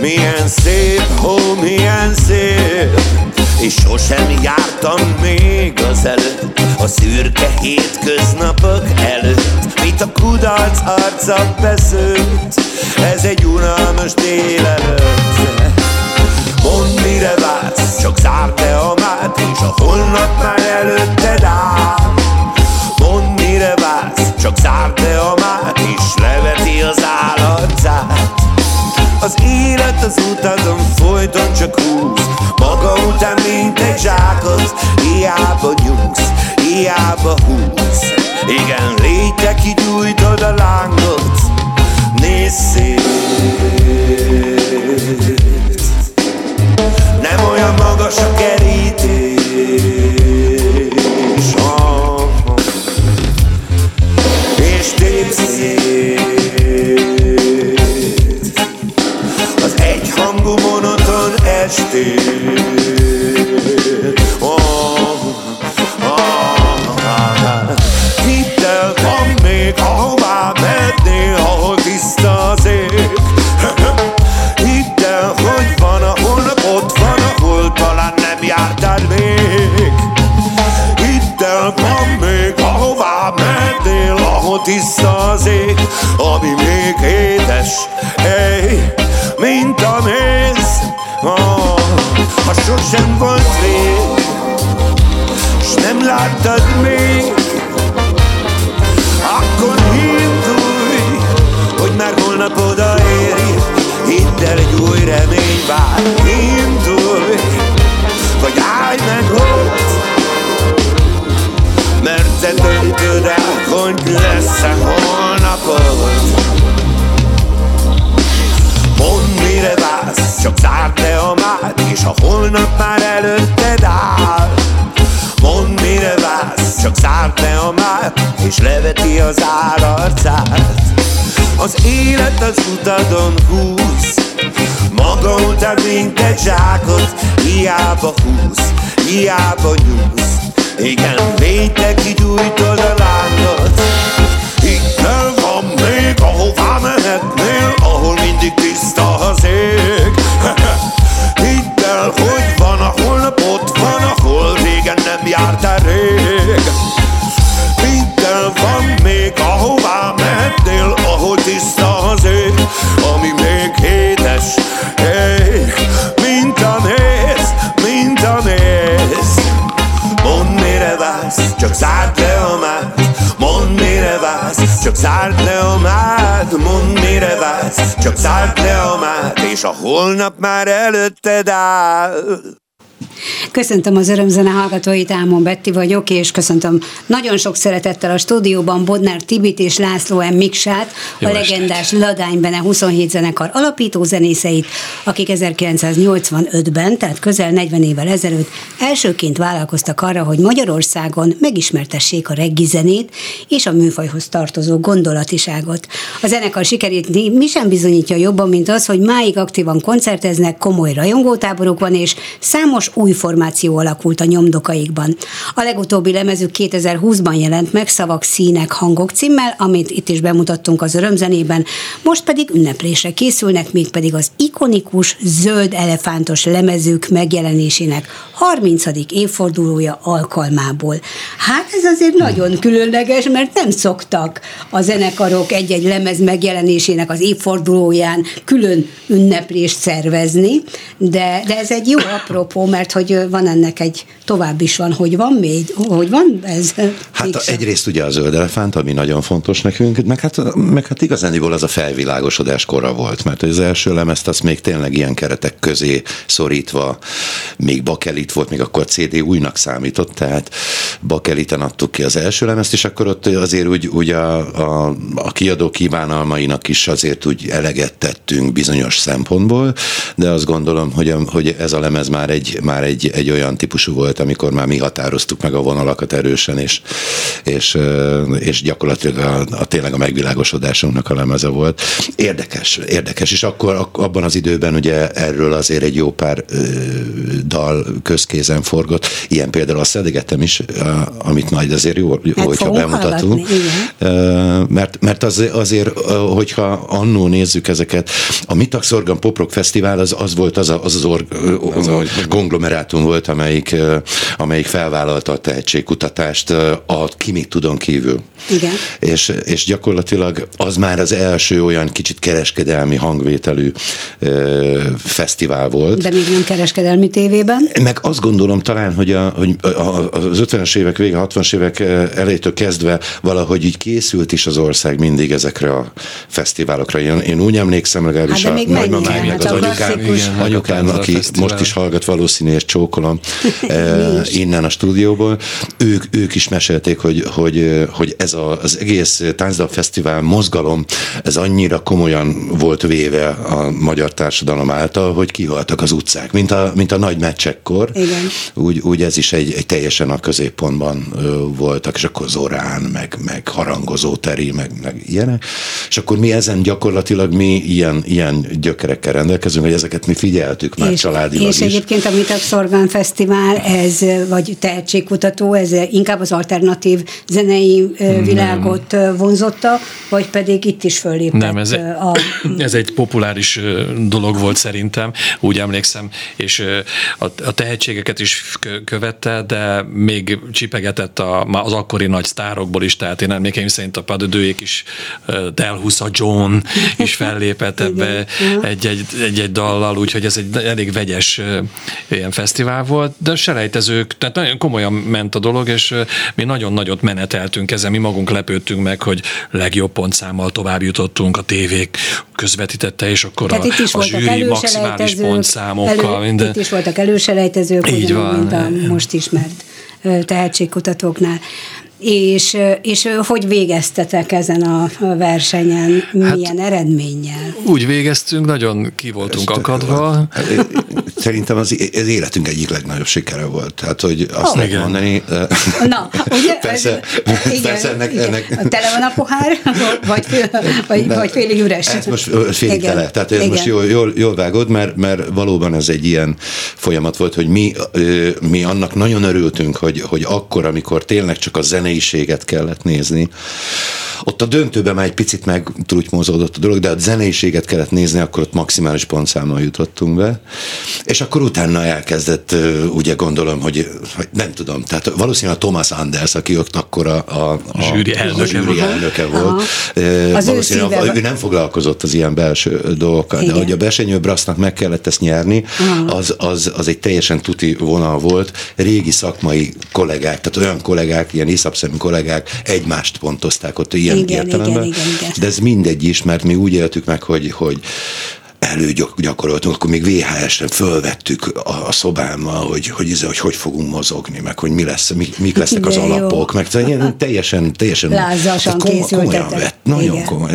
Milyen szép hó, milyen szép. És sosem jártam még azelőtt A szürke hétköznapok előtt. Mit a kudarc arca beszőtt? Ez egy unalmas délelőtt. Mondd mire vársz, csak zárd be a mát És a holnap már Az élet az utazom folyton csak húz. Maga után mint egy zsákot Hiába nyugsz, hiába húz. Igen élet az utadon húz. Maga után mint egy zsákot Hiába húz, hiába nyúz. Igen, védte kigyújtod a lángot Innen van még, ahová mehetnél Ahol mindig tiszta az ég. Hidd el, hogy van, ahol nap ott van Ahol régen nem járt rég. Zárd le a mád, mondd mire vársz. Csak zárd le a mád, és a holnap már előtted áll. Köszöntöm az örömzene hallgatóit, Ámon Betti vagyok, és köszöntöm nagyon sok szeretettel a stúdióban Bodnár Tibit és László M. Miksát, Jó a legendás estét. Ladánybene 27 zenekar alapító zenészeit, akik 1985-ben, tehát közel 40 évvel ezelőtt elsőként vállalkoztak arra, hogy Magyarországon megismertessék a reggi zenét és a műfajhoz tartozó gondolatiságot. A zenekar sikerét mi sem bizonyítja jobban, mint az, hogy máig aktívan koncerteznek, komoly rajongótáboruk van, és számos új új formáció alakult a nyomdokaikban. A legutóbbi lemezük 2020-ban jelent meg Szavak, Színek, Hangok címmel, amit itt is bemutattunk az örömzenében, most pedig ünneplésre készülnek, mégpedig az ikonikus zöld elefántos lemezük megjelenésének 30. évfordulója alkalmából. Hát ez azért nagyon különleges, mert nem szoktak a zenekarok egy-egy lemez megjelenésének az évfordulóján külön ünneplést szervezni, de, de ez egy jó apropó, mert hogy van ennek egy tovább is van, hogy van még, hogy van ez? Hát Mégsem. egyrészt ugye a zöld elefánt, ami nagyon fontos nekünk, meg hát, meg hát igazániból az a felvilágosodás kora volt, mert az első lemezt azt még tényleg ilyen keretek közé szorítva, még bakelit volt, még akkor CD újnak számított, tehát bakeliten adtuk ki az első lemezt, és akkor ott azért úgy, úgy a, a, a kiadó kívánalmainak is azért úgy eleget tettünk bizonyos szempontból, de azt gondolom, hogy, a, hogy ez a lemez már egy, már egy, egy olyan típusú volt, amikor már mi határoztuk meg a vonalakat erősen, és, és, és gyakorlatilag a, a tényleg a megvilágosodásunknak a lemeze volt. Érdekes, érdekes, és akkor abban az időben ugye erről azért egy jó pár ö, dal közkézen forgott, ilyen például a szedegetem is, amit majd azért jó, jó hogyha bemutatunk. mert, mert az, azért, hogyha annó nézzük ezeket, a Mitaxorgan Poprok Fesztivál az, az volt az a, az, az, or, az a konglomerátum volt, amelyik, amelyik felvállalta a tehetségkutatást a ki mit tudom kívül. Igen. És, és gyakorlatilag az már az első olyan kicsit kereskedelmi hangvételű ö, fesztivál volt. De még nem kereskedelmi tévében? Meg azt gondolom talán, hogy, a, hogy az 50-es évek vége, 60-as évek elejétől kezdve valahogy így készült is az ország mindig ezekre a fesztiválokra. Én, én úgy emlékszem legalábbis hát a nagymamám, meg az anyukám, anyukám aki most is hallgat valószínű, és csókolom innen a stúdióból, ők, ők is mesélték, hogy, hogy, hogy ez a, az egész Táncdal Fesztivál mozgalom, ez annyira komolyan volt véve a magyar társadalom által, hogy kihaltak az utcák, mint a, mint a nagy meccsekkor. Igen. Úgy, úgy ez is egy, egy teljesen a középpontban voltak, és akkor Zorán, meg, meg harangozó teri, meg, meg ilyenek. És akkor mi ezen gyakorlatilag mi ilyen, ilyen gyökerekkel rendelkezünk, hogy ezeket mi figyeltük már és, családilag És is. egyébként a Szorgán Fesztivál, ez, vagy tehetségkutató, ez inkább az alternatív zenei világot nem. vonzotta, vagy pedig itt is fölépett Nem, ez, a... ez egy populáris dolog volt szerintem, úgy emlékszem, és a, a tehetségeket is követte, de még csipegetett a, az akkori nagy sztárokból is, tehát én emlékeim szerint a Padödőjék is, Delhusa John is fellépett ebbe egy-egy dallal, úgyhogy ez egy elég vegyes ilyen fesztivál volt, de selejtezők, tehát nagyon komolyan ment a dolog, és mi nagyon nagyot meneteltünk ezen, mi magunk lepődtünk meg, hogy legjobb pontszámmal tovább jutottunk, a tévék közvetítette, és akkor tehát a, a zsűri maximális pontszámokkal. Elő, minden. Itt is voltak előselejtezők, Így van. mint a most ismert tehetségkutatóknál. És, és hogy végeztetek ezen a versenyen, milyen hát, eredménnyel? Úgy végeztünk, nagyon ki voltunk Ezt, akadva. Hát, szerintem az, az életünk egyik legnagyobb sikere volt. Tehát, hogy azt oh, lehet mondani... Na, ugye? Persze, igen, persze ennek, igen. ennek... Tele van a pohár, vagy, vagy, De, vagy félig üres? Ez most félig igen. tele. Tehát ez igen. most jól, jól, jól vágod, mert, mert valóban ez egy ilyen folyamat volt, hogy mi, mi annak nagyon örültünk, hogy, hogy akkor, amikor tényleg csak a zene zeneiséget kellett nézni. Ott a döntőben már egy picit megtrutymózódott a dolog, de a zeneiséget kellett nézni, akkor ott maximális pontszámmal jutottunk be. És akkor utána elkezdett, ugye gondolom, hogy, hogy nem tudom, tehát valószínűleg a Thomas Anders, aki ott akkor a, a, a zsűri elnöke, a zsűri elnöke volt. Az valószínűleg ő, ő nem foglalkozott az ilyen belső dolgokkal, Igen. de hogy a Besenyő Brasznak meg kellett ezt nyerni, az, az, az egy teljesen tuti vonal volt. Régi szakmai kollégák, tehát olyan kollégák, ilyen iszapszemű kollégák egymást pontozták ott ilyen igen, értelemben. Igen, igen, igen. De ez mindegy is, mert mi úgy éltük meg, hogy, hogy előgyakoroltunk, akkor még VHS-re fölvettük a, a szobámmal, hogy, hogy, hogy, hogy hogy fogunk mozogni, meg hogy mi lesz, mi, mik lesznek az alapok, meg ilyen teljesen, teljesen Lázasan komoly, komolyan vett, nagyon Igen. komoly,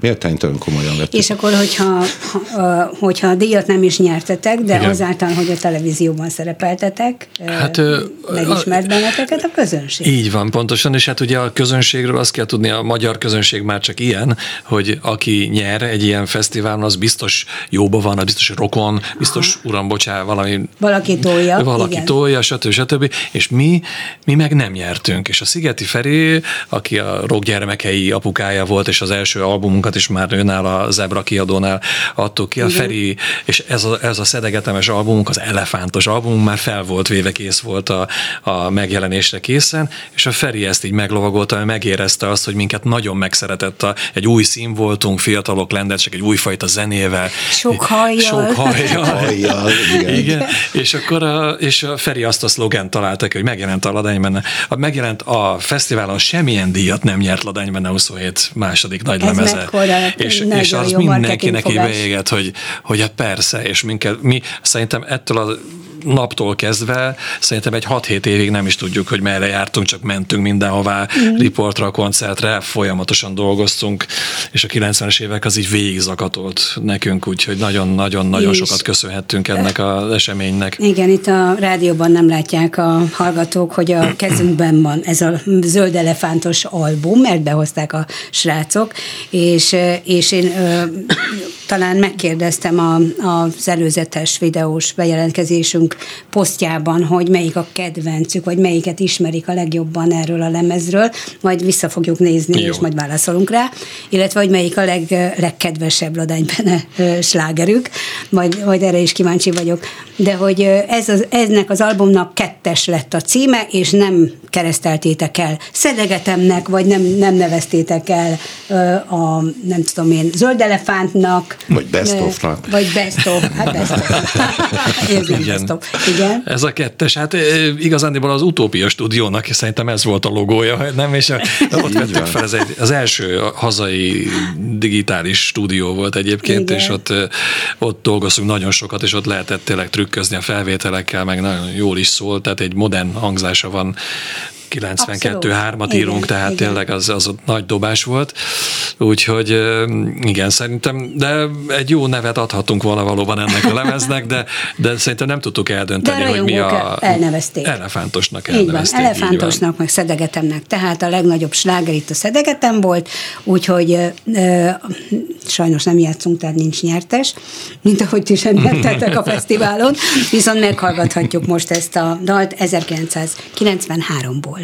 méltánytalan komolyan vett. És akkor, hogyha, hogyha a díjat nem is nyertetek, de Igen. azáltal, hogy a televízióban szerepeltetek, hát, megismert benneteket a közönség. Így van, pontosan, és hát ugye a közönségről azt kell tudni, a magyar közönség már csak ilyen, hogy aki nyer egy ilyen fesztiválon, az biztos biztos jóba van, az biztos rokon, biztos Aha. uram, bocsá, valami... Valaki tolja. Valaki igen. tolja, stb. stb. És mi, mi meg nem nyertünk. És a Szigeti Feri, aki a rock gyermekei apukája volt, és az első albumunkat is már önáll a Zebra kiadónál adtuk ki, a igen. Feri, és ez a, ez a szedegetemes albumunk, az elefántos albumunk már fel volt véve, kész volt a, a megjelenésre készen, és a Feri ezt így meglovagolta, mert megérezte azt, hogy minket nagyon megszeretett. A, egy új szín voltunk, fiatalok csak egy újfajta zenével. Sok hajjal. Sok hajjal. hajjal igen. igen. És akkor a, és a Feri azt a szlogent találta hogy megjelent a Ladánybenne. A, megjelent a fesztiválon semmilyen díjat nem nyert Ladánybenne 27 második nagy Ez lemeze. És, és az mindenkinek így beégett, hogy, hogy hát persze, és minket, mi szerintem ettől a naptól kezdve szerintem egy 6-7 évig nem is tudjuk, hogy merre jártunk, csak mentünk mindenhová, mm. riportra, koncertre, folyamatosan dolgoztunk, és a 90-es évek az így végig zakatolt nekünk, úgyhogy nagyon-nagyon-nagyon sokat köszönhettünk ennek az eseménynek. Igen, itt a rádióban nem látják a hallgatók, hogy a kezünkben van ez a zöld elefántos album, mert behozták a srácok, és, és én talán megkérdeztem a, az előzetes videós bejelentkezésünk posztjában, hogy melyik a kedvencük, vagy melyiket ismerik a legjobban erről a lemezről, majd vissza fogjuk nézni, Jó. és majd válaszolunk rá, illetve hogy melyik a leg, legkedvesebb ladánybene slágerük, majd, majd erre is kíváncsi vagyok. De hogy ez az, eznek az albumnak kettes lett a címe, és nem kereszteltétek el szedegetemnek, vagy nem, nem neveztétek el a, nem tudom én, zöld elefántnak. Vagy best of-nak. Vagy best of, hát best of. Igen. best of. Igen. Ez a kettes, hát igazándiból az Utópia stúdiónak szerintem ez volt a logója, nem? És ott vettük fel, ez egy, az első hazai digitális stúdió volt egyébként, Igen. és ott, ott dolgoztunk nagyon sokat, és ott lehetett tényleg trükközni a felvételekkel, meg nagyon jól is szólt, tehát egy modern hangzása van 92-3-at írunk, tehát igen. tényleg az, az nagy dobás volt. Úgyhogy igen, szerintem, de egy jó nevet adhatunk volna valóban ennek a lemeznek, de, de szerintem nem tudtuk eldönteni, de hogy mi a... elnevezték. Elefántosnak elnevezték. Így van, elefántosnak, meg szedegetemnek. Tehát a legnagyobb sláger itt a szedegetem volt, úgyhogy e, sajnos nem játszunk, tehát nincs nyertes, mint ahogy ti sem nyertetek a fesztiválon, viszont meghallgathatjuk most ezt a dalt 1993-ból.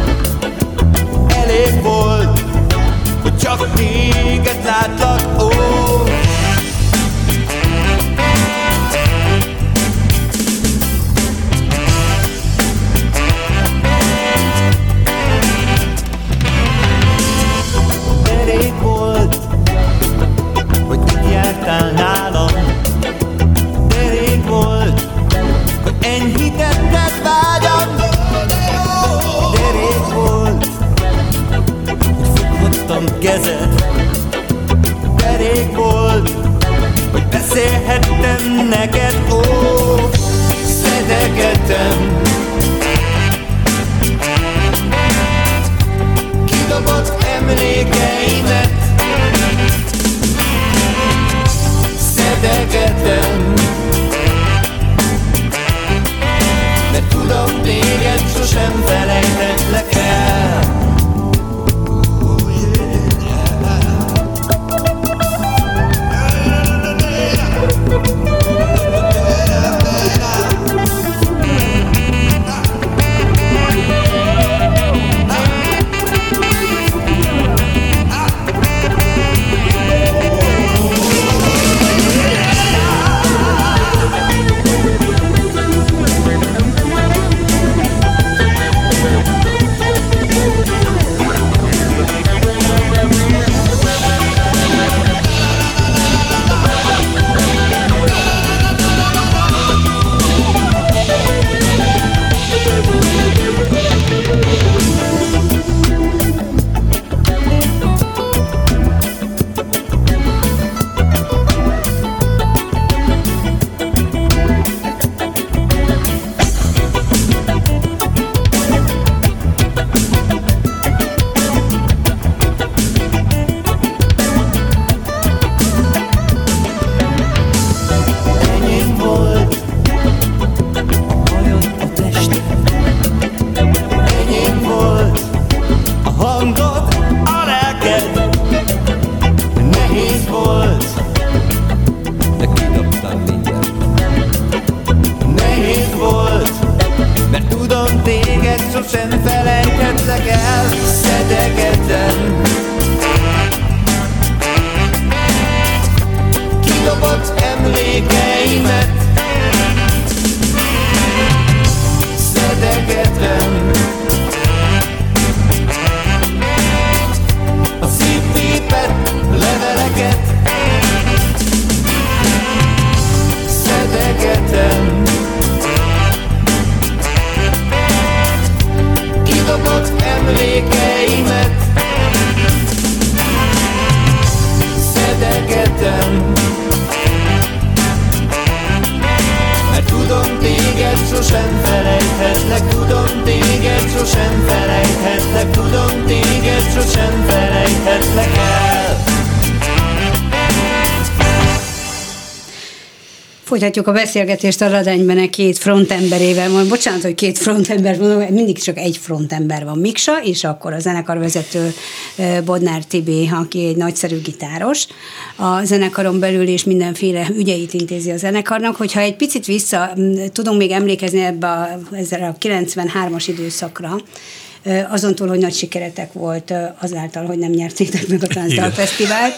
Elég volt, hogy csak téged látlak, ó oh. Folytatjuk a beszélgetést a Radányben két frontemberével. Mondom, bocsánat, hogy két frontember mondom, mindig csak egy frontember van, Miksa, és akkor a zenekarvezető Bodnár Tibi, aki egy nagyszerű gitáros. A zenekaron belül is mindenféle ügyeit intézi a zenekarnak. Hogyha egy picit vissza tudunk még emlékezni ebbe a, ezzel a 93-as időszakra, azon túl, hogy nagy sikeretek volt azáltal, hogy nem nyertétek meg a Táncdal Fesztivált,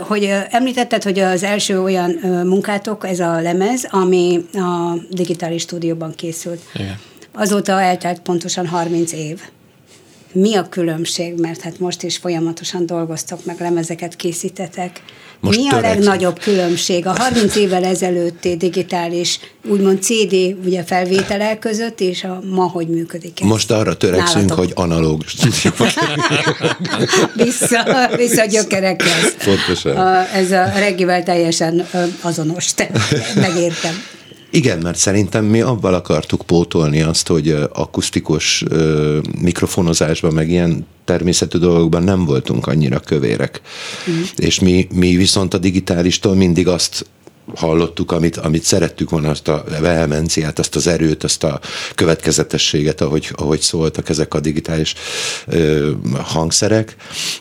hogy említetted, hogy az első olyan munkátok, ez a lemez, ami a digitális stúdióban készült. Igen. Azóta eltelt pontosan 30 év. Mi a különbség? Mert hát most is folyamatosan dolgoztok, meg lemezeket készítetek. Most Mi a legnagyobb különbség a 30 évvel ezelőtti digitális, úgymond CD ugye felvételek között, és a ma hogy működik ez? Most arra törekszünk, Nálatok. hogy analóg vissza, vissza gyökerekhez. Pontosan. A, ez a reggivel teljesen azonos, te, megértem. Igen, mert szerintem mi abban akartuk pótolni azt, hogy akusztikus mikrofonozásban, meg ilyen természetű dolgokban nem voltunk annyira kövérek. Mm. És mi, mi viszont a digitálistól mindig azt hallottuk, amit, amit szerettük volna, azt a vehemenciát, azt az erőt, azt a következetességet, ahogy, ahogy szóltak ezek a digitális ö, hangszerek,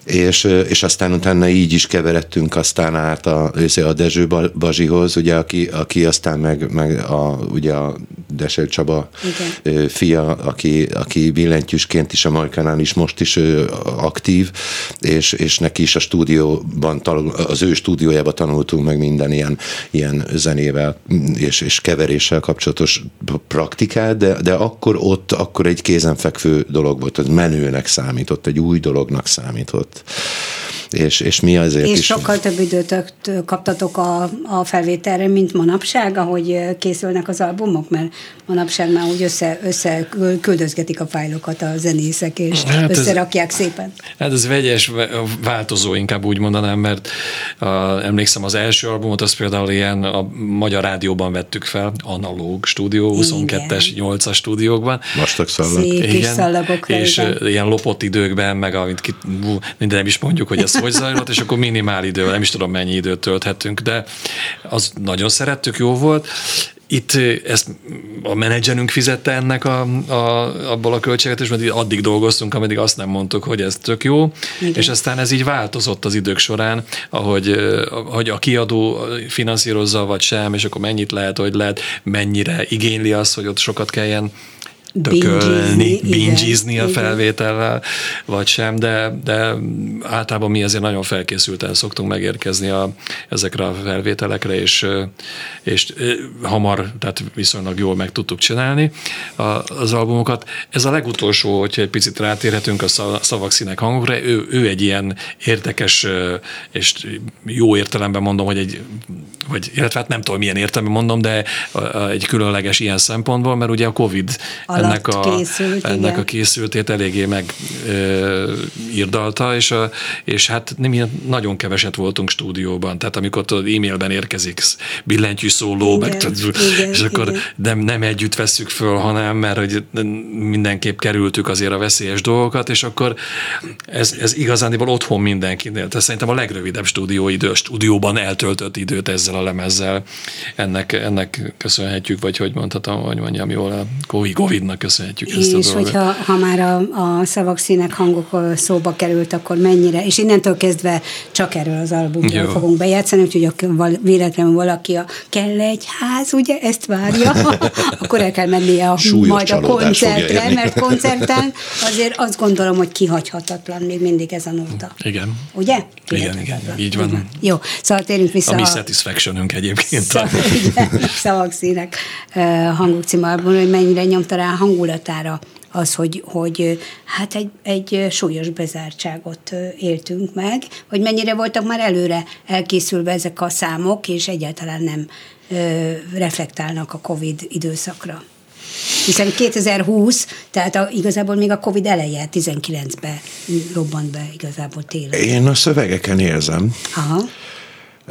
és, és aztán utána így is keveredtünk aztán át a, a Dezső Bazsihoz, ugye, aki, aki aztán meg, meg a, ugye a Desel Csaba Igen. fia, aki, aki billentyűsként is a Majkánál is most is aktív, és, és neki is a stúdióban, az ő stúdiójában tanultunk meg minden ilyen ilyen zenével és, és keveréssel kapcsolatos praktikát, de, de akkor ott, akkor egy kézenfekvő dolog volt, az menőnek számított, egy új dolognak számított és, és mi azért és is... sokkal több időt kaptatok a, a felvételre, mint manapság, ahogy készülnek az albumok, mert manapság már úgy össze, össze küldözgetik a fájlokat a zenészek, és hát összerakják ez, szépen. Hát ez vegyes, változó, inkább úgy mondanám, mert a, emlékszem az első albumot, az például ilyen a Magyar Rádióban vettük fel, analóg stúdió, 22-es, 8-as stúdiókban. Vastag szallag. Szép igen, és igen. ilyen lopott időkben, meg amit ki, minden nem is mondjuk, hogy ez hogy zajlott, és akkor minimál idő, nem is tudom mennyi időt tölthettünk, de az nagyon szerettük, jó volt. Itt ezt a menedzserünk fizette ennek a, a, abból a költségvetésből, mert addig dolgoztunk, ameddig azt nem mondtuk, hogy ez tök jó, Igen. és aztán ez így változott az idők során, ahogy, hogy a kiadó finanszírozza vagy sem, és akkor mennyit lehet, hogy lehet, mennyire igényli az, hogy ott sokat kelljen tökölni, bingizni a felvétellel, vagy sem, de, de általában mi azért nagyon felkészülten szoktunk megérkezni a, ezekre a felvételekre, és, és hamar, tehát viszonylag jól meg tudtuk csinálni az albumokat. Ez a legutolsó, hogyha egy picit rátérhetünk a szavak színek hangokra, ő, ő egy ilyen érdekes, és jó értelemben mondom, hogy egy, vagy illetve hát nem tudom milyen értelemben mondom, de egy különleges ilyen szempontból, mert ugye a Covid ennek a, készült, ennek igen. a készültét eléggé megírdalta, és, a, és hát nem, nagyon keveset voltunk stúdióban, tehát amikor tudod, e-mailben érkezik billentyű szóló, igen, meg, tudod, igen, és akkor igen. Nem, nem együtt veszük föl, hanem mert hogy mindenképp kerültük azért a veszélyes dolgokat, és akkor ez, ez igazándiból otthon mindenkinél. Tehát szerintem a legrövidebb stúdióidő, stúdióban eltöltött időt ezzel a lemezzel. Ennek, ennek köszönhetjük, vagy hogy mondhatom, hogy mondjam jól, a Covid-nak Istennek köszönhetjük ezt és a És hogyha ha már a, a szavak, színek, hangok szóba került, akkor mennyire, és innentől kezdve csak erről az albumról Jó. fogunk bejátszani, úgyhogy a, véletlenül valaki a kell egy ház, ugye, ezt várja, akkor el kell mennie a, majd a koncertre, mert koncerten azért azt gondolom, hogy kihagyhatatlan még mindig ez a nóta. Igen. Ugye? Igen, igen, így van. Igen. Jó, szóval térjünk vissza. A mi satisfactionünk egyébként. Szóval, igen, szavak, színek, hangok című hogy mennyire nyomta rá hangulatára az, hogy, hogy hát egy, egy súlyos bezártságot éltünk meg, hogy mennyire voltak már előre elkészülve ezek a számok, és egyáltalán nem ö, reflektálnak a COVID időszakra. Hiszen 2020, tehát a, igazából még a Covid eleje, 19-ben robbant be igazából télen. Én a szövegeken érzem. Aha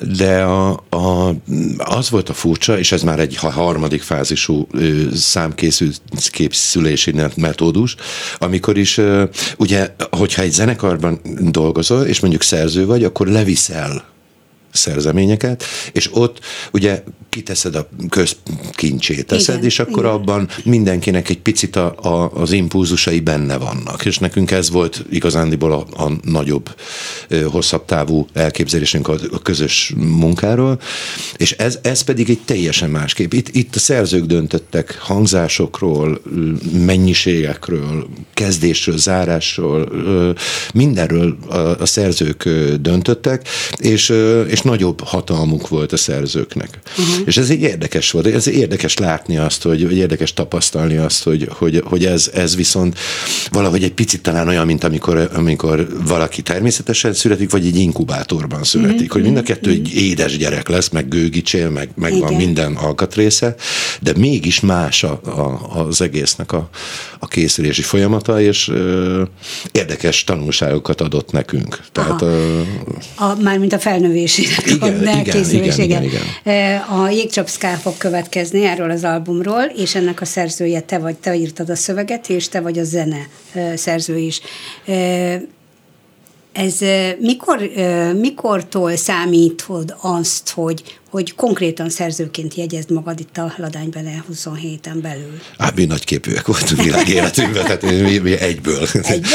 de a, a, az volt a furcsa, és ez már egy harmadik fázisú számkészülési metódus, amikor is, ugye, hogyha egy zenekarban dolgozol, és mondjuk szerző vagy, akkor leviszel szerzeményeket, és ott ugye kiteszed a közkincsét, teszed, Igen, és akkor igen. abban mindenkinek egy picit a, a, az impulzusai benne vannak, és nekünk ez volt igazándiból a, a nagyobb, hosszabb távú elképzelésünk a, a közös munkáról, és ez, ez pedig egy teljesen másképp. Itt, itt a szerzők döntöttek hangzásokról, mennyiségekről, kezdésről, zárásról, mindenről a, a szerzők döntöttek, és, és nagyobb hatalmuk volt a szerzőknek. Uh-huh. És ez egy érdekes volt, ez érdekes látni azt, hogy, hogy érdekes tapasztalni azt, hogy, hogy, hogy ez, ez viszont valahogy egy picit talán olyan, mint amikor, amikor valaki természetesen születik, vagy egy inkubátorban születik, uh-huh. hogy mind a kettő egy édes gyerek lesz, meg gőgicsél, meg, meg van Igen. minden alkatrésze, de mégis más a, a, az egésznek a, a készülési folyamata, és ö, érdekes tanulságokat adott nekünk. Tehát ö, A, mármint a felnövésének Igen, a igen, igen, igen, Eh, A Jégcsap Ska fog következni erről az albumról, és ennek a szerzője te vagy, te írtad a szöveget, és te vagy a zene szerző is. Ez mikor, mikortól számítod azt, hogy, hogy konkrétan szerzőként jegyezd magad itt a Ladány Bene 27-en belül? Hát mi nagyképűek voltunk világ életünkben, tehát mi, mi egyből. Egyből?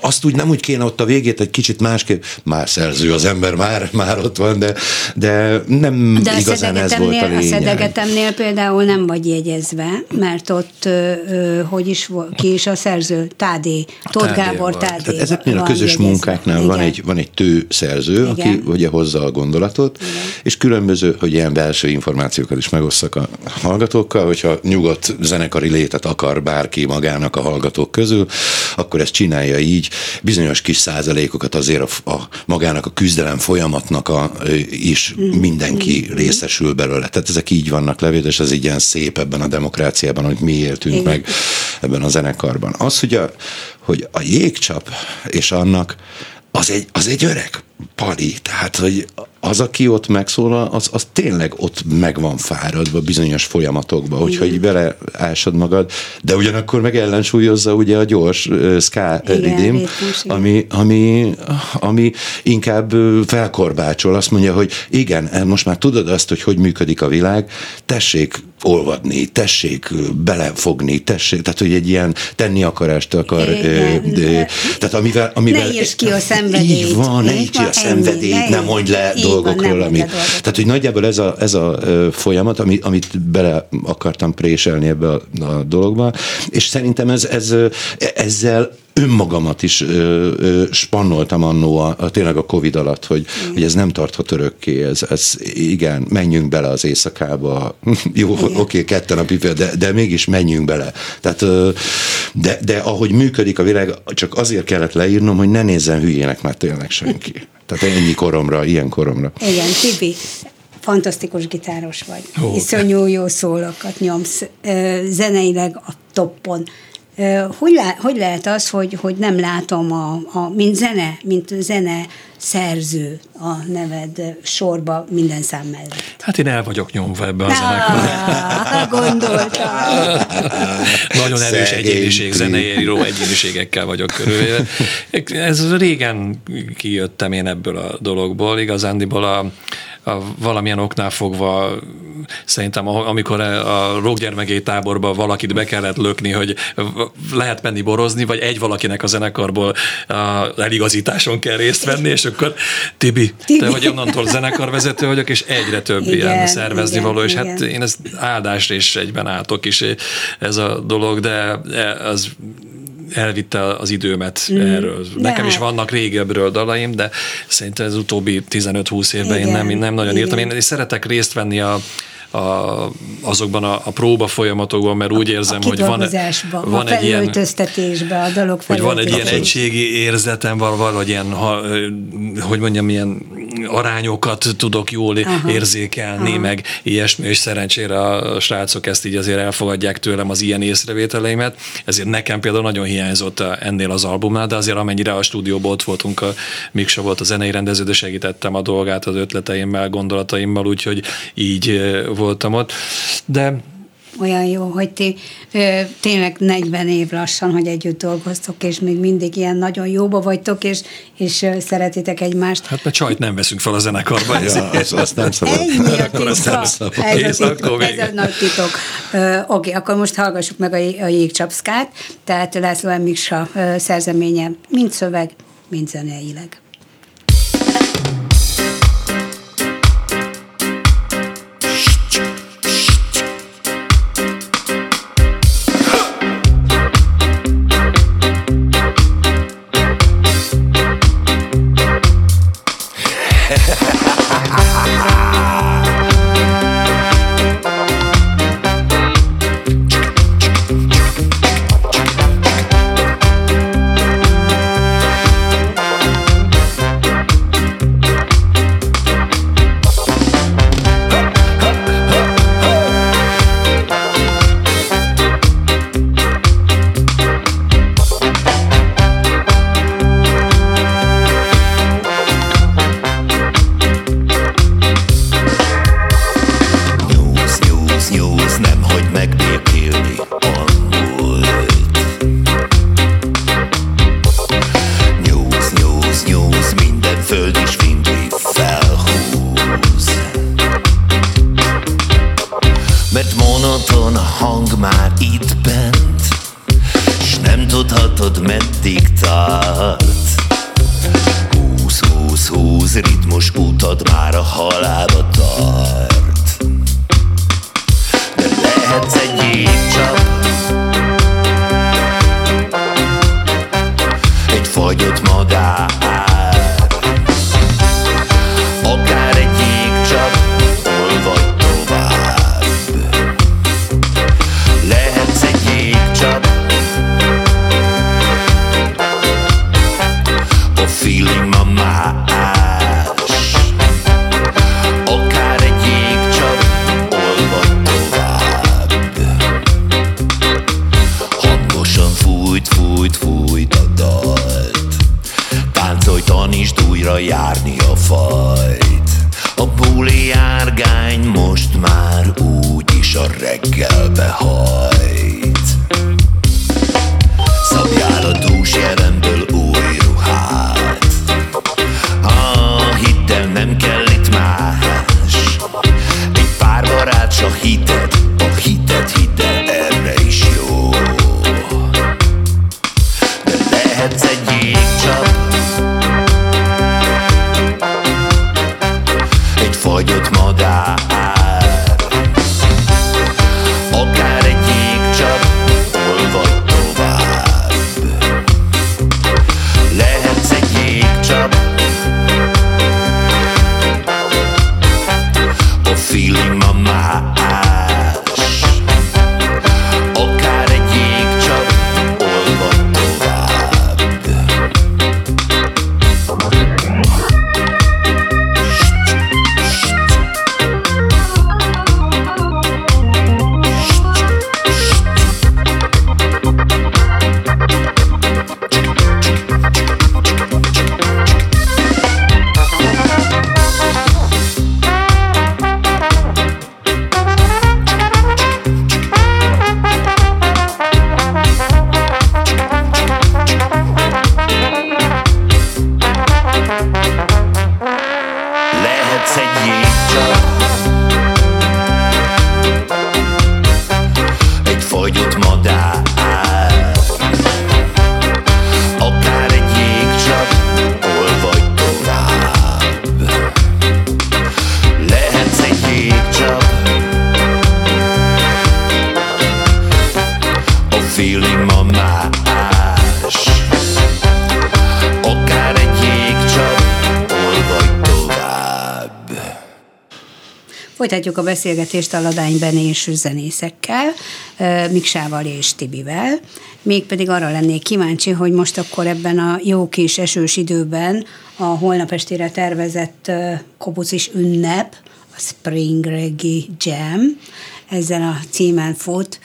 Azt úgy nem úgy kéne ott a végét, egy kicsit másképp, már szerző az ember, már, már ott van, de, de nem De igazán ez volt a Szedegetemnél, a lényeg. Szedegetemnél például nem vagy jegyezve, mert ott, ö, hogy is ki is a szerző? Tádé, Tóth Gábor van. Tádé. Tehát ezeknél a van közös jegyezve. munkáknál van Igen. egy, van egy tő szerző, aki Igen. ugye hozza a gondolatot, Igen. és különböző, hogy ilyen belső információkat is megosszak a hallgatókkal, hogyha nyugodt zenekari létet akar bárki magának a hallgatók közül, akkor ezt csinálja így, bizonyos kis százalékokat azért a, a magának a küzdelem folyamatnak a, is Mm. mindenki részesül belőle. Tehát ezek így vannak levéd, és ez így ilyen szép ebben a demokráciában, hogy mi éltünk Igen. meg ebben a zenekarban. Az, hogy a, hogy a jégcsap és annak az egy, az egy öreg pali, tehát hogy az, aki ott megszólal, az, az tényleg ott meg van fáradva bizonyos folyamatokba, hogyha így beleásod magad, de ugyanakkor meg ellensúlyozza ugye a gyors uh, ska igen. ami, ami, ami inkább ö, felkorbácsol, azt mondja, hogy igen, eh, most már tudod azt, hogy hogy működik a világ, tessék olvadni, tessék ö, belefogni, tessék, tehát hogy egy ilyen tenni akarást akar, ö, Igen, ö, de- tehát amivel, amivel Ne írd ki a szenvedélyt. Így van, ne írd ki a szenvedélyt, ennyi, nem mondj le Így van, dolgokról, le ami, tehát, hogy nagyjából ez a, ez a folyamat, ami, amit bele akartam préselni ebbe a, a dologba, és szerintem ez, ez, ezzel önmagamat is ö, ö, spannoltam annó a, a, tényleg a Covid alatt, hogy, hogy ez nem tarthat örökké, ez, ez igen, menjünk bele az éjszakába, jó, oké, okay, ketten a pipa, de, de mégis menjünk bele. Tehát, ö, de, de ahogy működik a világ, csak azért kellett leírnom, hogy ne nézzen hülyének már tényleg senki. Tehát ennyi koromra, ilyen koromra. Igen, Tibi, fantasztikus gitáros vagy. Ó, Iszonyú jó szólakat nyomsz, ö, zeneileg a toppon. Hogy, lá, hogy lehet az, hogy, hogy nem látom, a, a, mint zene, mint zene szerző a neved sorba minden szám mellett? Hát én el vagyok nyomva ebbe a zenekarba. Ah, gondoltam. Nagyon erős egyéniség, zeneíró egyéniségekkel vagyok körülvéve. Ez régen kijöttem én ebből a dologból, igazándiból a, a valamilyen oknál fogva szerintem amikor a rockgyermekei táborba valakit be kellett lökni, hogy lehet menni borozni, vagy egy valakinek a zenekarból a eligazításon kell részt venni, és akkor Tibi, Tibi. te vagy onnantól zenekarvezető vagyok, és egyre több Igen, ilyen szervezni igen, való, és hát igen. én ezt áldás és egyben átok is ez a dolog, de az elvitte az időmet mm, erről. Nekem de is hát- vannak régebről dalaim, de szerintem az utóbbi 15-20 évben én Igen, nem, nem nagyon igen. írtam. Én is szeretek részt venni a, a, azokban a, a próba folyamatokban, mert úgy érzem, a hogy van, kidolgozásba, van a egy ilyen a dolog hogy van egy ilyen egységi érzetem, val- valahogy ilyen, ha, hogy mondjam, ilyen arányokat tudok jól Aha. érzékelni, Aha. meg ilyesmi, és szerencsére a srácok ezt így azért elfogadják tőlem az ilyen észrevételeimet, ezért nekem például nagyon hiányzott a- ennél az albumnál, de azért amennyire a stúdióban ott voltunk, a Miksa volt a zenei rendező, de segítettem a dolgát az ötleteimmel, gondolataimmal, úgyhogy így ö, voltam ott. De olyan jó, hogy ti ö, tényleg 40 év lassan, hogy együtt dolgoztok, és még mindig ilyen nagyon jóba vagytok, és, és ö, szeretitek egymást. Hát mert csajt nem veszünk fel a zenekarba. Ja, az, azt nem szabad. Ennyi a Akkor azt titka. nem szabad. Ez, Kész, a titok, ez a nagy titok. Ö, Oké, akkor most hallgassuk meg a, a jégcsapszkát, tehát László M. Miksa ö, szerzeménye, mind szöveg, mind zeneileg. Folytatjuk a beszélgetést a Ladány Benés zenészekkel, Miksával és Tibivel. Mégpedig arra lennék kíváncsi, hogy most akkor ebben a jó kis esős időben a holnap estére tervezett ö, kobucis ünnep, a Spring Reggae Jam, ezzel a címen fut,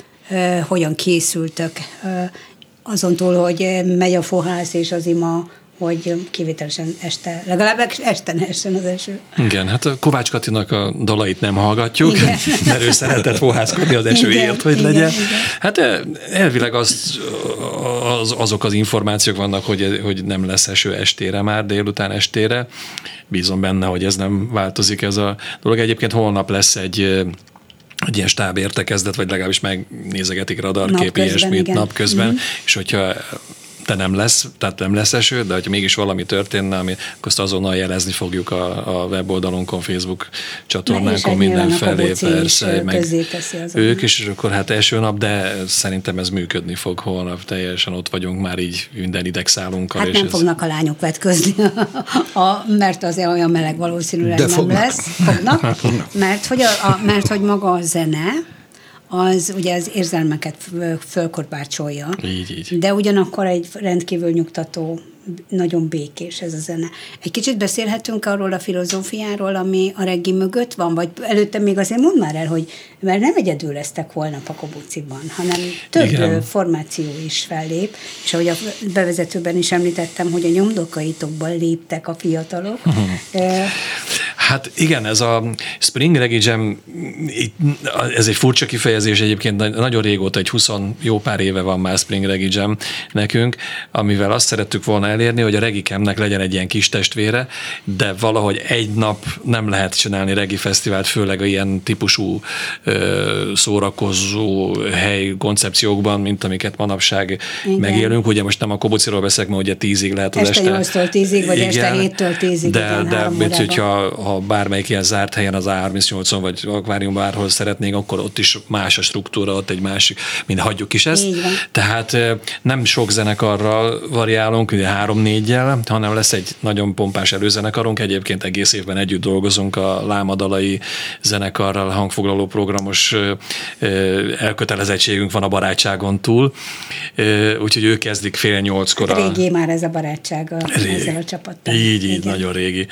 hogyan készültök azon túl, hogy megy a fohász és az ima, hogy kivételesen este, legalább este ne essen az eső. Igen, hát a Kovács Katinak a dalait nem hallgatjuk, igen. mert ő szeretett fohászkodni az esőért, hogy igen, legyen. Igen. Hát eh, elvileg az, az, azok az információk vannak, hogy, hogy nem lesz eső estére már, délután estére. Bízom benne, hogy ez nem változik ez a dolog. Egyébként holnap lesz egy eh, egy ilyen stáb értekezlet, vagy legalábbis megnézegetik radarkép, ilyesmit napközben, mm-hmm. és hogyha de nem lesz, tehát nem lesz eső, de hogyha mégis valami történne, ami, akkor azt azonnal jelezni fogjuk a, a weboldalunkon, Facebook csatornánkon mindenfelé, persze, meg ők is, és akkor hát első nap, de szerintem ez működni fog holnap, teljesen ott vagyunk már így minden idegszálunkkal. Hát és nem ez... fognak a lányok vetközni, a, mert azért olyan meleg valószínűleg de nem fognak. lesz. Fognak, mert hogy, a, a, mert hogy maga a zene, az ugye az érzelmeket fölkorbácsolja. Így, így. De ugyanakkor egy rendkívül nyugtató nagyon békés ez a zene. Egy kicsit beszélhetünk arról a filozófiáról, ami a reggi mögött van, vagy előtte még azért mondd már el, hogy mert nem egyedül lesztek holnap a Kobuciban, hanem több Igen. formáció is fellép, és ahogy a bevezetőben is említettem, hogy a nyomdokaitokban léptek a fiatalok. Uh-huh. Hát igen, ez a Spring Reggae Jam, ez egy furcsa kifejezés egyébként, nagyon régóta, egy 20 jó pár éve van már Spring Reggae Jam nekünk, amivel azt szerettük volna elérni, hogy a Regikemnek legyen egy ilyen kis testvére, de valahogy egy nap nem lehet csinálni Regi Fesztivált, főleg a ilyen típusú ö, szórakozó hely koncepciókban, mint amiket manapság Igen. megélünk. Ugye most nem a Kobociról beszélek, mert ugye tízig lehet az este. Este 8-tól 10-ig, vagy igen, este 7-től 10-ig. De, igen, de mint, hogyha ha bármelyik ilyen zárt helyen az A38-on, vagy akvárium bárhol szeretnénk, akkor ott is más a struktúra, ott egy másik, mint hagyjuk is ezt. Tehát nem sok zenekarral variálunk, ugye három-négyel, hanem lesz egy nagyon pompás előzenekarunk. Egyébként egész évben együtt dolgozunk a Lámadalai zenekarral, hangfoglaló programos elkötelezettségünk van a barátságon túl, úgyhogy ők kezdik fél nyolckor. Régi már ez a barátság régi. ezzel a csapattal. Így, így, Igen. nagyon régi.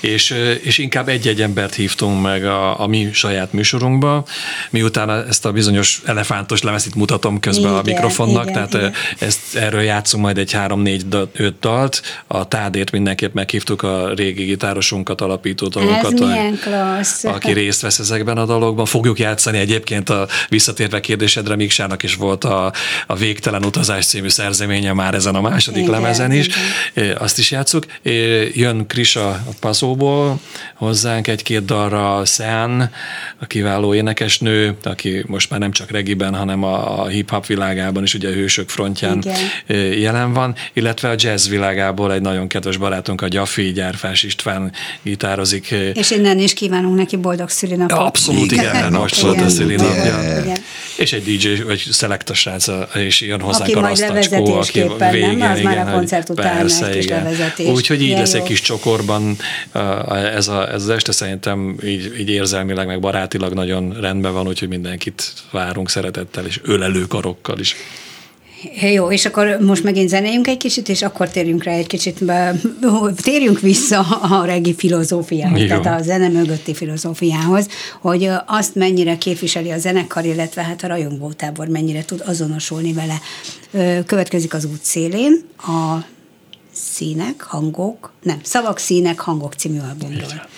És, és inkább egy-egy embert hívtunk meg a, a mi saját műsorunkba, miután ezt a bizonyos elefántos lemezt itt mutatom közben igen, a mikrofonnak, igen, tehát igen. Ezt, erről játszunk majd egy három-négy öt dalt, a Tádért mindenképp meghívtuk a régi gitárosunkat, alapító tagokat, a, aki részt vesz ezekben a dalokban. Fogjuk játszani egyébként a visszatérve kérdésedre, Miksának is volt a, a Végtelen utazás című szerzeménye már ezen a második igen, lemezen is. Igen. Azt is játszuk. Jön Krisa a Paszóból hozzánk egy-két dalra, Sean, a kiváló énekesnő, aki most már nem csak regiben, hanem a, a hip-hop világában is ugye a hősök frontján igen. jelen van, illetve a jazz világából egy nagyon kedves barátunk, a Gyafi Gyárfás István gitározik. És innen is kívánunk neki boldog szülinapot. Abszolút, igen, igen most volt a szülinapja. És egy DJ, vagy szelekta srác, és jön hozzánk aki a rasztacskó, aki végén, nem, az igen, már a koncert után persze, levezetés. Úgyhogy így lesz egy kis csokorban ez, a, ez az este szerintem így, így érzelmileg, meg barátilag nagyon rendben van, úgyhogy mindenkit várunk szeretettel, és ölelő karokkal is. Jó, és akkor most megint zenéljünk egy kicsit, és akkor térjünk rá egy kicsit, térjünk vissza a regi filozófiához, Jó. tehát a zene mögötti filozófiához, hogy azt mennyire képviseli a zenekar, illetve hát a rajongótábor mennyire tud azonosulni vele. Következik az út szélén a színek, hangok, nem, szavak, színek, hangok című albumról.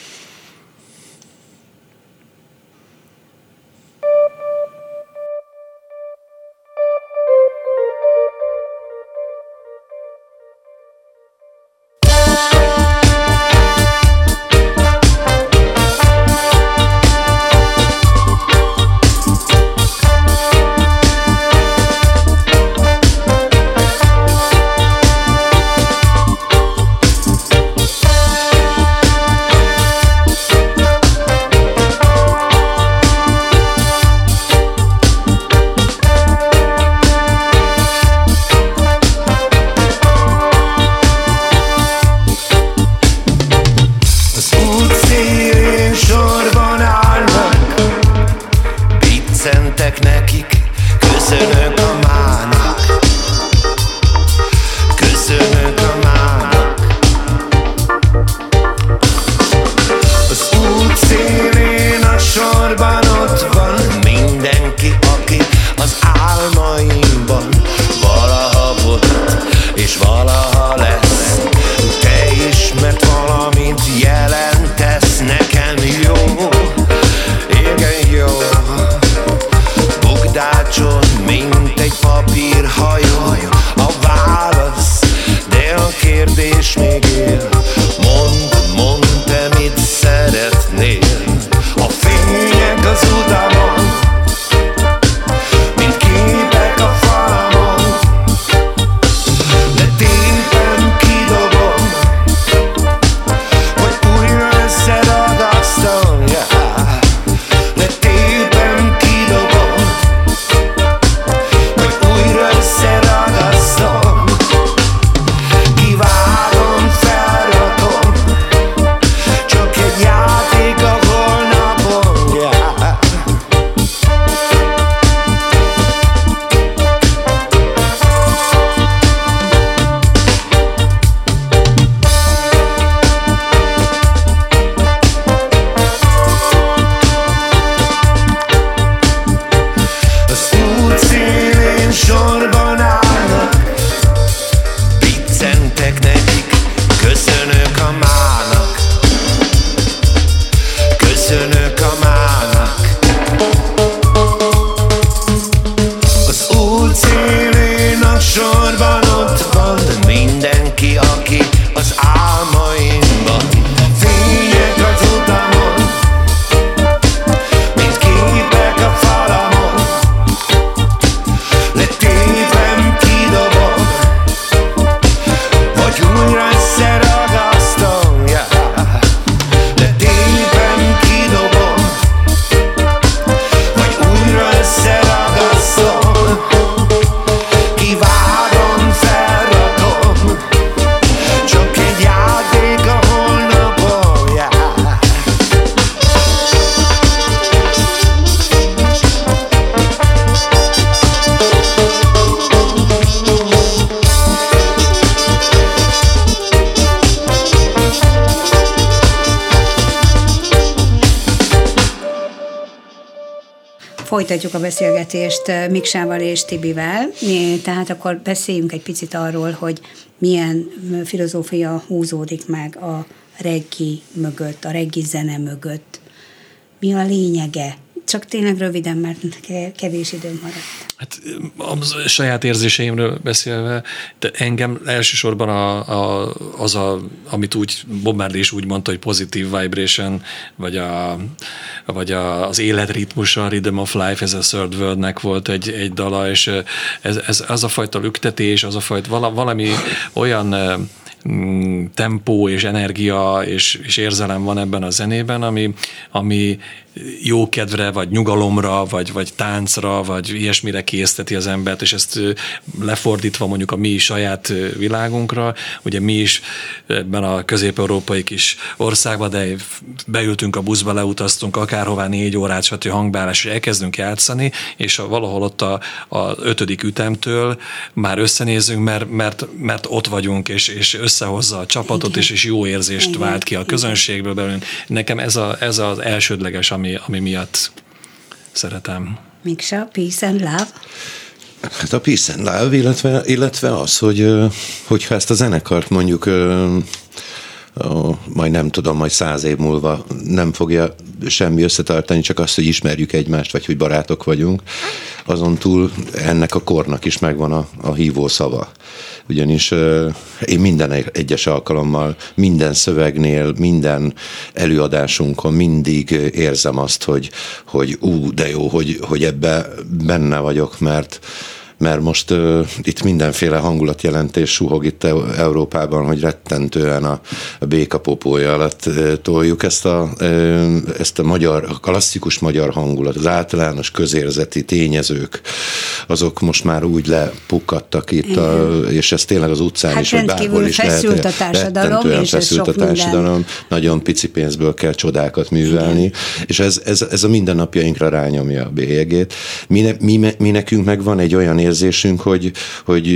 Folytatjuk a beszélgetést Miksával és Tibivel, tehát akkor beszéljünk egy picit arról, hogy milyen filozófia húzódik meg a reggi mögött, a reggi zene mögött. Mi a lényege? Csak tényleg röviden, mert kevés időm maradt. Hát a saját érzéseimről beszélve, de engem elsősorban a, a, az, a, amit úgy Bob Marley is úgy mondta, hogy positive vibration, vagy, a, vagy a, az életritmusa, Rhythm of Life, ez a Third Worldnek volt egy, egy dala, és ez, ez, az a fajta lüktetés, az a fajta valami olyan mm, tempó és energia és, és érzelem van ebben a zenében, ami, ami jókedvre, vagy nyugalomra, vagy, vagy táncra, vagy ilyesmire készteti az embert, és ezt lefordítva mondjuk a mi saját világunkra, ugye mi is ebben a közép-európai kis országban, de beültünk a buszba, leutaztunk akárhová négy órát, stb. hangbálás, és elkezdünk játszani, és valahol ott a, a ötödik ütemtől már összenézünk, mert, mert, mert ott vagyunk, és, és összehozza a csapatot, és, és jó érzést Igen. vált ki a közönségből belőlünk. Nekem ez, a, ez az elsődleges, ami ami, ami miatt szeretem. Miksa, Peace and Love? Hát a Peace and Love, illetve, illetve az, hogy hogyha ezt a zenekart mondjuk majd nem tudom, majd száz év múlva nem fogja semmi összetartani, csak azt, hogy ismerjük egymást, vagy hogy barátok vagyunk. Azon túl ennek a kornak is megvan a, a hívó szava ugyanis én minden egyes alkalommal, minden szövegnél, minden előadásunkon mindig érzem azt, hogy, hogy ú, de jó, hogy, hogy ebbe benne vagyok, mert mert most uh, itt mindenféle hangulatjelentés suhog itt Európában, hogy rettentően a, a békapopója alatt uh, toljuk ezt a, uh, ezt a magyar, a klasszikus magyar hangulat, az általános közérzeti tényezők, azok most már úgy lepukkadtak itt, a, és ez tényleg az utcán hát is, hogy bárhol is lehet. a társadalom, és feszült a társadalom, minden. nagyon pici pénzből kell csodákat művelni, Igen. és ez, ez, ez a mindennapjainkra rányomja a bélyegét. Mi, ne, mi, mi nekünk meg van egy olyan érzésünk, hogy, hogy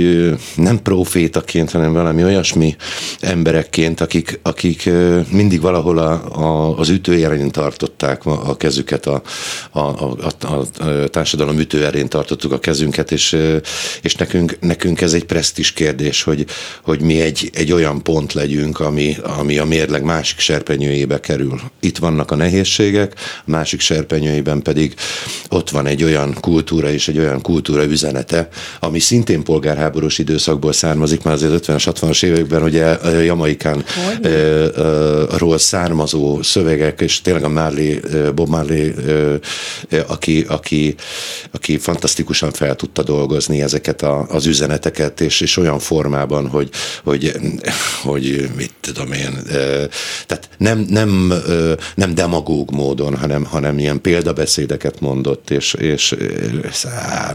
nem profétaként, hanem valami olyasmi emberekként, akik, akik mindig valahol a, a, az ütőjelén tartották a kezüket, a, a, a, a, társadalom ütőerén tartottuk a kezünket, és, és nekünk, nekünk ez egy presztis kérdés, hogy, hogy mi egy, egy olyan pont legyünk, ami, ami a mérleg másik serpenyőjébe kerül. Itt vannak a nehézségek, másik serpenyőjében pedig ott van egy olyan kultúra és egy olyan kultúra üzenete, ami szintén polgárháborús időszakból származik, már azért 50-es, 60-as években ugye Jamaikán ról származó szövegek, és tényleg a Marley, Bob Marley, aki, aki, aki fantasztikusan fel tudta dolgozni ezeket a, az üzeneteket, és, és olyan formában, hogy, hogy, hogy mit tudom én, tehát nem, nem, nem demagóg módon, hanem, hanem ilyen példabeszédeket mondott, és, és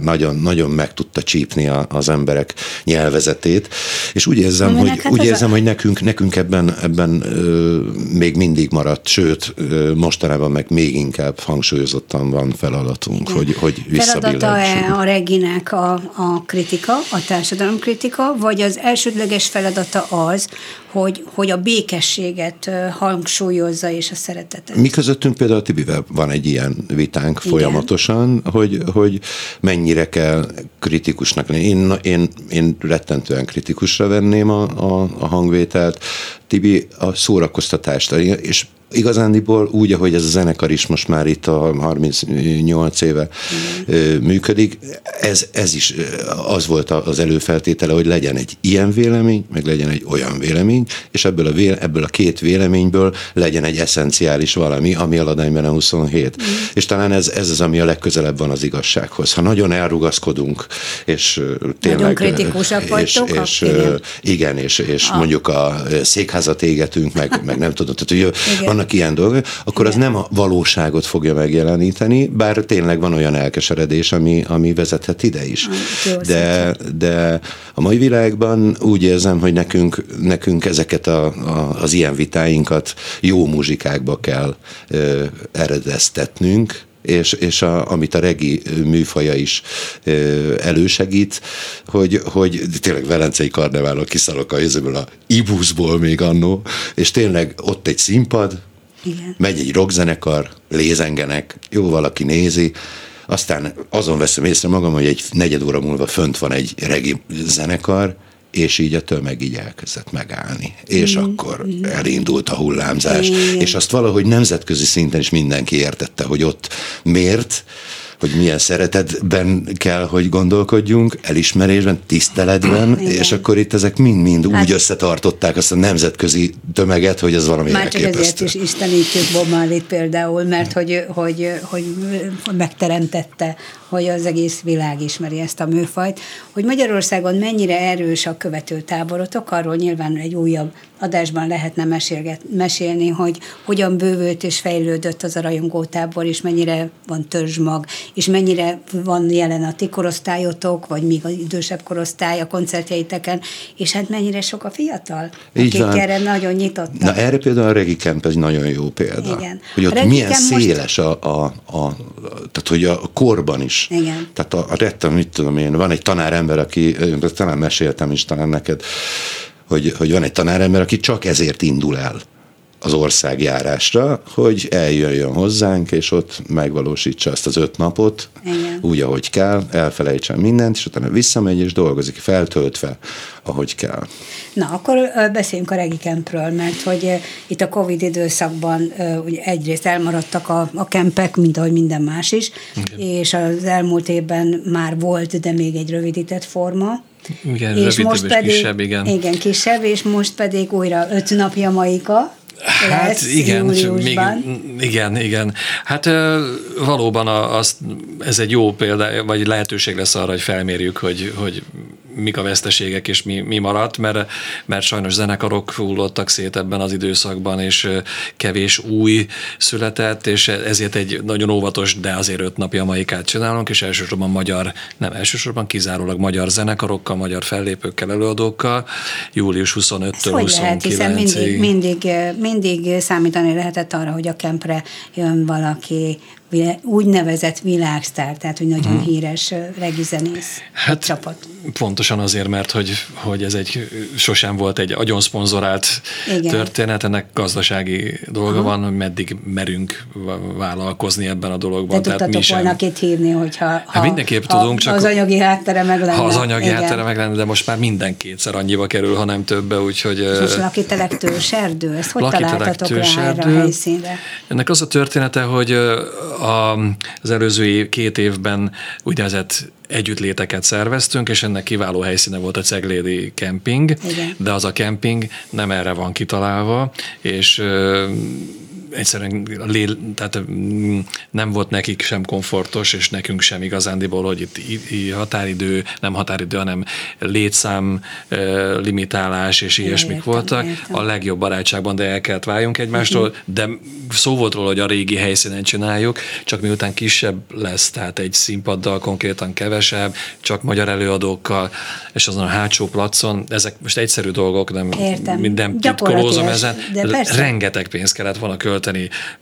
nagyon, nagyon meg tudta csípni a, az emberek nyelvezetét, és úgy érzem, hogy, hát úgy érzem, a... hogy nekünk, nekünk ebben, ebben ö, még mindig maradt, sőt, ö, mostanában meg még inkább hangsúlyozottan van feladatunk, hogy, hogy Feladata-e a reginek a, a kritika, a társadalom kritika, vagy az elsődleges feladata az, hogy, hogy a békességet hangsúlyozza és a szeretetet. Mi közöttünk például Tibivel van egy ilyen vitánk Igen. folyamatosan, hogy, hogy mennyire kell kritikusnak lenni. Én, én, én rettentően kritikusra venném a, a, a hangvételt, Tibi a szórakoztatást, és igazándiból úgy, ahogy ez a zenekar is most már itt a 38 éve mm. működik, ez, ez is az volt az előfeltétele, hogy legyen egy ilyen vélemény, meg legyen egy olyan vélemény, és ebből a, véle, ebből a két véleményből legyen egy eszenciális valami, ami a Ladányban a 27. Mm. És talán ez, ez az, ami a legközelebb van az igazsághoz. Ha nagyon elrugaszkodunk, és tényleg... Nagyon kritikusak vagytok? És, és, igen. és, és ah. mondjuk a székházat égetünk, meg, meg nem tudom, tehát hogy van vannak ilyen dolgok, akkor Igen. az nem a valóságot fogja megjeleníteni, bár tényleg van olyan elkeseredés, ami, ami vezethet ide is. De, de a mai világban úgy érzem, hogy nekünk, nekünk ezeket a, a, az ilyen vitáinkat jó muzsikákba kell ö, eredeztetnünk, és, és a, amit a regi műfaja is elősegít, hogy, hogy tényleg Velencei karneválok kiszállok a jövőből a Ibuszból még annó, és tényleg ott egy színpad, igen. megy egy rockzenekar, lézengenek, jó valaki nézi, aztán azon veszem észre magam, hogy egy negyed óra múlva fönt van egy regi zenekar, és így a tömeg így elkezdett megállni. És mm. akkor elindult a hullámzás. Mm. És azt valahogy nemzetközi szinten is mindenki értette, hogy ott miért, hogy milyen szeretetben kell, hogy gondolkodjunk, elismerésben, tiszteletben, Igen. és akkor itt ezek mind-mind hát, úgy összetartották azt a nemzetközi tömeget, hogy ez valami Már csak ezért is istenítjük Bob Marley például, mert hogy, hogy, hogy, hogy megteremtette hogy az egész világ ismeri ezt a műfajt. Hogy Magyarországon mennyire erős a követőtáborotok, arról nyilván egy újabb adásban lehetne mesélget, mesélni, hogy hogyan bővült és fejlődött az a rajongótábor, és mennyire van törzsmag, és mennyire van jelen a ti korosztályotok, vagy még az idősebb korosztály a koncertjeiteken, és hát mennyire sok a fiatal, Így akik van. erre nagyon nyitottak. Na erre például a Regi Camp egy nagyon jó példa. Igen. Hogy ott milyen széles most... a, a, a, tehát hogy a korban is igen. Tehát a, a rettem, mit tudom én, van egy tanárember, aki, talán meséltem is talán neked, hogy, hogy van egy tanárember, aki csak ezért indul el az országjárásra, hogy eljöjjön hozzánk, és ott megvalósítsa ezt az öt napot, Igen. úgy, ahogy kell, elfelejtsen mindent, és utána visszamegy, és dolgozik, feltöltve, ahogy kell. Na, akkor beszéljünk a regikempről, mert hogy itt a Covid időszakban ugye egyrészt elmaradtak a, a kempek, mint ahogy minden más is, Igen. és az elmúlt évben már volt, de még egy rövidített forma, igen, és most és pedig, kisebb, igen. Igen, kisebb, és most pedig újra öt napja maika, Hát igen, még, igen, igen. Hát valóban az, ez egy jó példa, vagy lehetőség lesz arra, hogy felmérjük, hogy, hogy mik a veszteségek és mi, mi maradt, mert, mert sajnos zenekarok hullottak szét ebben az időszakban, és kevés új született, és ezért egy nagyon óvatos, de azért öt napja maikát csinálunk, és elsősorban magyar, nem elsősorban kizárólag magyar zenekarokkal, magyar fellépőkkel, előadókkal, július 25-től 29-ig. mindig, mindig, mindig számítani lehetett arra, hogy a kempre jön valaki úgynevezett világsztár, tehát hogy nagyon hmm. híres regizenész hát, csapat. Pontosan azért, mert hogy, hogy ez egy sosem volt egy agyon szponzorált Igen. történet, ennek gazdasági dolga Aha. van, hogy meddig merünk vállalkozni ebben a dologban. De tudtatok mi volna két hívni, hogyha hát ha, mindenképp ha tudunk, csak az anyagi háttere meg lenne. Ha az anyagi Igen. háttere meg lenne, de most már minden kétszer annyiba kerül, ha nem többe, úgyhogy... És lakitelek tőserdő, ezt hogy találtatok rá erre a helyszínre? Ennek az a története, hogy az előző két évben úgynevezett együttléteket szerveztünk, és ennek kiváló helyszíne volt a Ceglédi kemping, Igen. de az a kemping nem erre van kitalálva, és egyszerűen lé, tehát mm, nem volt nekik sem komfortos, és nekünk sem igazándiból, hogy itt határidő, nem határidő, hanem létszám limitálás és ilyesmik értem, voltak. Értem. A legjobb barátságban, de el kellett váljunk egymástól, uh-huh. de szó volt róla, hogy a régi helyszínen csináljuk, csak miután kisebb lesz, tehát egy színpaddal konkrétan kevesebb, csak magyar előadókkal, és azon a hátsó placon, ezek most egyszerű dolgok, nem Értem. minden titkolózom ezen, de rengeteg pénzt kellett volna költeni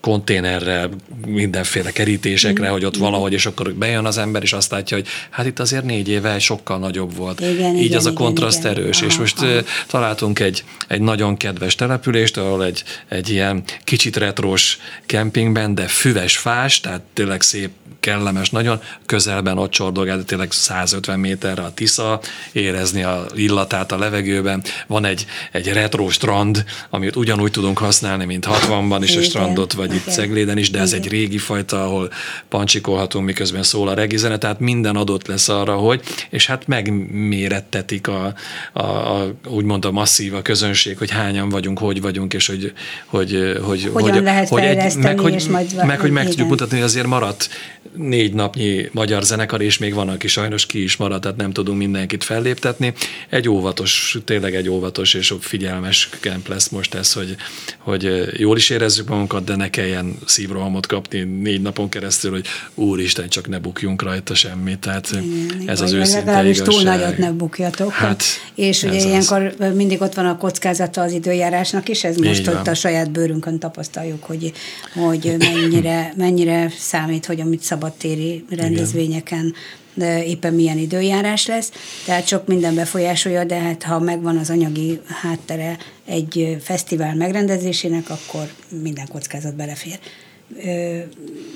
konténerre, mindenféle kerítésekre, mm. hogy ott valahogy, és akkor bejön az ember, és azt látja, hogy hát itt azért négy éve sokkal nagyobb volt. Igen, Így igen, az a kontraszt igen, erős, aha, és most aha. találtunk egy, egy nagyon kedves települést, ahol egy, egy ilyen kicsit retrós kempingben, de füves fás, tehát tényleg szép, kellemes, nagyon közelben ott csordogál, de tényleg 150 méterre a Tisza, érezni a illatát a levegőben. Van egy, egy retro strand, amit ugyanúgy tudunk használni, mint 60-ban is a strandot, vagy itt Cegléden is, de ez egy régi fajta, ahol pancsikolhatunk, miközben szól a regizene, tehát minden adott lesz arra, hogy, és hát megmérettetik a, a, a úgymond a masszív a közönség, hogy hányan vagyunk, hogy vagyunk, és hogy, hogy, hogy, Hogyan hogy, lehet hogy egy, meg, hogy, és majd, meg, hogy meg tudjuk mutatni, hogy azért maradt négy napnyi magyar zenekar, és még van, aki sajnos ki is maradt, tehát nem tudunk mindenkit felléptetni. Egy óvatos, tényleg egy óvatos és figyelmes kemp lesz most ez, hogy, hogy jól is érezzük magunkat, de ne kelljen szívrohamot kapni négy napon keresztül, hogy úristen, csak ne bukjunk rajta semmit. Tehát igen, ez az őszinte igazság. túl nagyot ne bukjatok. Hát, és ugye ilyenkor az. mindig ott van a kockázata az időjárásnak is, ez most ott a saját bőrünkön tapasztaljuk, hogy, hogy mennyire, mennyire számít, hogy amit szabadtéri rendezvényeken éppen milyen időjárás lesz, tehát sok minden befolyásolja, de hát ha megvan az anyagi háttere egy fesztivál megrendezésének, akkor minden kockázat belefér.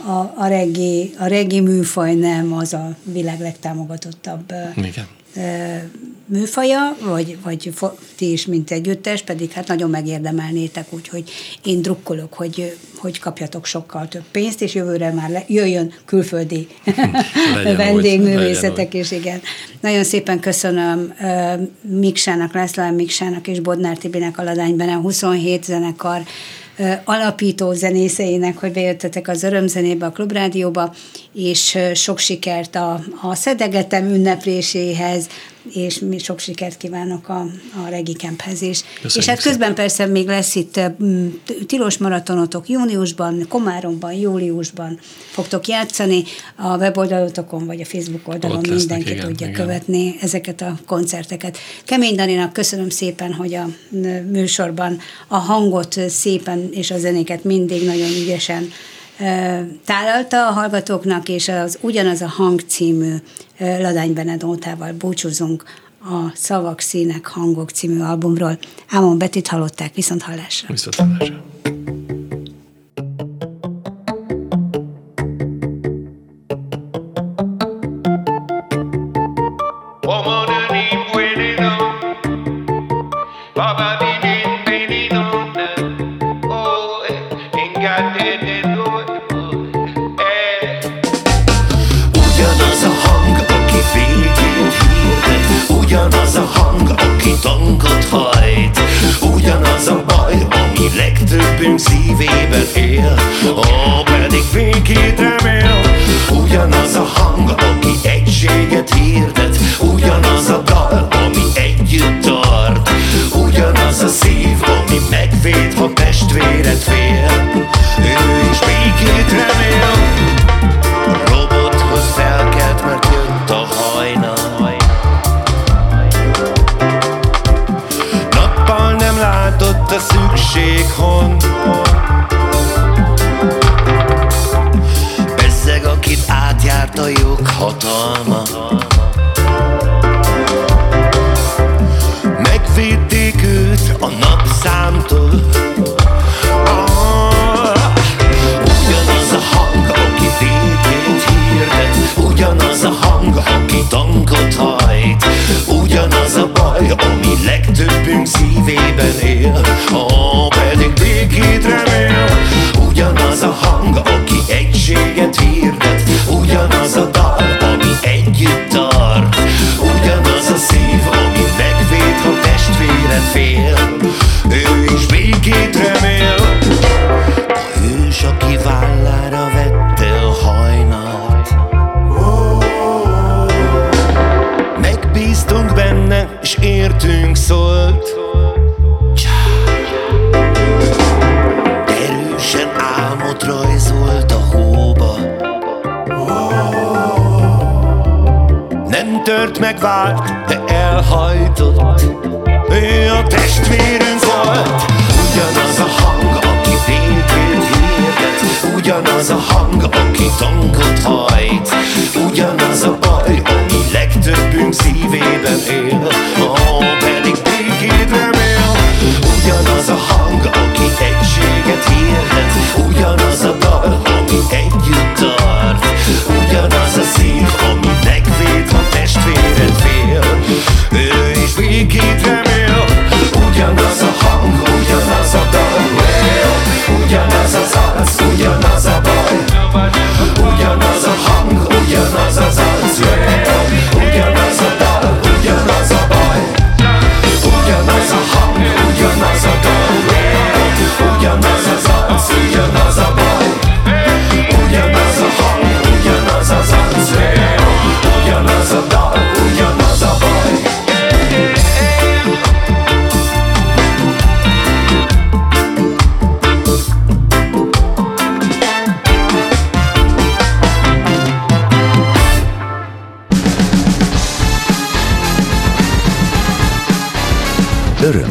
A, a, reggi, a műfaj nem az a világ legtámogatottabb Igen műfaja, vagy, vagy ti is, mint együttes, pedig hát nagyon megérdemelnétek, úgyhogy én drukkolok, hogy, hogy kapjatok sokkal több pénzt, és jövőre már le, jöjjön külföldi vendégművészetek, és igen. Nagyon szépen köszönöm Miksának, László Miksának és Bodnár Tibinek a Ladányben a 27 zenekar alapító zenészeinek, hogy bejöttetek az örömzenébe, a klubrádióba, és sok sikert a, a szedegetem ünnepléséhez, és mi sok sikert kívánok a, a Regi Camphez is. Köszönjük és hát közben szépen. persze még lesz itt tilos maratonotok júniusban, Komáromban, júliusban fogtok játszani, a weboldalotokon vagy a Facebook oldalon Ott mindenki lesznek, tudja igen. követni ezeket a koncerteket. Kemény Daninak köszönöm szépen, hogy a műsorban a hangot szépen és a zenéket mindig nagyon ügyesen tálalta a hallgatóknak, és az Ugyanaz a hang című Ladány Benedótával búcsúzunk a Szavak, Színek, Hangok című albumról. Ámon Betit hallották, viszont hallásra. Viszont hallásra. Legtöbbünk szívében él, ó, pedig békét remél. Ugyanaz a hang, aki egységet hirdet, ugyanaz a dal, ami együtt tart, ugyanaz a szív, ami megvéd, ha testvéred fél. Szükség, hon. Bezzeg, akit átjárt a joghatalma Megvédték őt a napszámtól. Ah, Ugyanaz a hang, aki békét hirdet Ugyanaz a hang, aki tankot hajt. Ugyanaz a baj, ami legtöbbünk szívében él. Oh, békét remél. Ugyanaz a hang, aki egységet hirdet. Ugyanaz a dal, ami együtt tart. Ugyanaz a szív, ami megvéd, ha testvéred fél. Ő is békét remél. A hős, aki vállára vette a hajnalt. Megbíztunk benne, és értünk szólt Nem tört meg vált, de elhajtott. Ő a testvérünk volt. Ugyanaz a hang, aki békét hirdet Ugyanaz a hang, aki tankot hajt. Ugyanaz a baj, ami legtöbbünk szívében él. Oh, pedig békét remél. Ugyanaz a hang, aki egységet hirdet